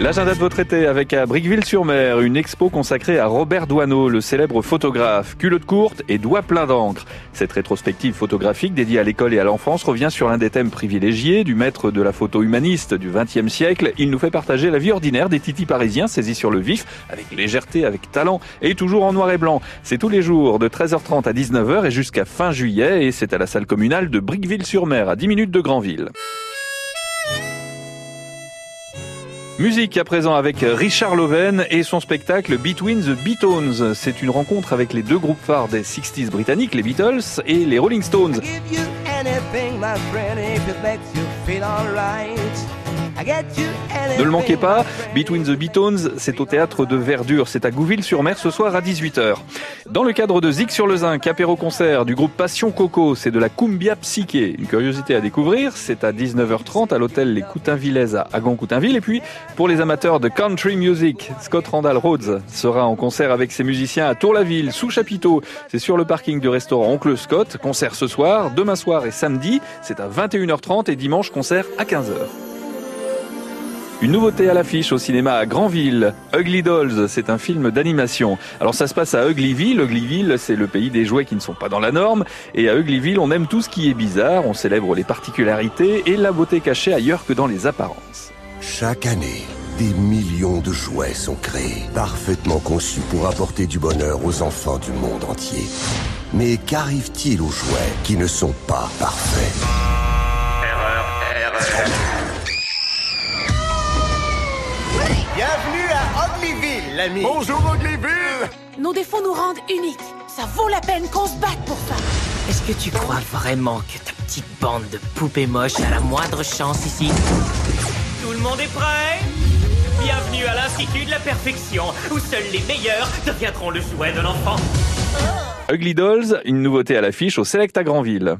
L'agenda de votre été avec à Briqueville-sur-Mer, une expo consacrée à Robert Doisneau, le célèbre photographe, culotte courte et doigts pleins d'encre. Cette rétrospective photographique dédiée à l'école et à l'enfance revient sur l'un des thèmes privilégiés du maître de la photo humaniste du XXe siècle. Il nous fait partager la vie ordinaire des titis parisiens saisis sur le vif, avec légèreté, avec talent et toujours en noir et blanc. C'est tous les jours de 13h30 à 19h et jusqu'à fin juillet et c'est à la salle communale de Briqueville-sur-Mer à 10 minutes de Granville. Musique à présent avec Richard Loven et son spectacle Between the Beatles. C'est une rencontre avec les deux groupes phares des 60s britanniques, les Beatles et les Rolling Stones. Ne le manquez pas, Between the Beatons, c'est au théâtre de Verdure, c'est à Gouville-sur-Mer ce soir à 18h. Dans le cadre de Zig sur le Zinc, apéro concert du groupe Passion Coco, c'est de la cumbia psyché. Une curiosité à découvrir, c'est à 19h30 à l'hôtel Les Coutainvillaises à Agon-Coutainville. Et puis, pour les amateurs de country music, Scott Randall Rhodes sera en concert avec ses musiciens à Tour-la-Ville, sous chapiteau. C'est sur le parking du restaurant Oncle Scott. Concert ce soir, demain soir et samedi. C'est à 21h30 et dimanche concert à 15h. Une nouveauté à l'affiche au cinéma à Granville. Ugly Dolls, c'est un film d'animation. Alors ça se passe à Uglyville. Uglyville, c'est le pays des jouets qui ne sont pas dans la norme. Et à Uglyville, on aime tout ce qui est bizarre. On célèbre les particularités et la beauté cachée ailleurs que dans les apparences. Chaque année, des millions de jouets sont créés, parfaitement conçus pour apporter du bonheur aux enfants du monde entier. Mais qu'arrive-t-il aux jouets qui ne sont pas parfaits? Bienvenue à Uglyville, l'ami. Bonjour Uglyville Nos défauts nous rendent uniques. Ça vaut la peine qu'on se batte pour ça. Est-ce que tu crois vraiment que ta petite bande de poupées moches a la moindre chance ici? Tout le monde est prêt? Bienvenue à l'Institut de la Perfection, où seuls les meilleurs deviendront le jouet de l'enfant. Ugly Dolls, une nouveauté à l'affiche au Select à Granville.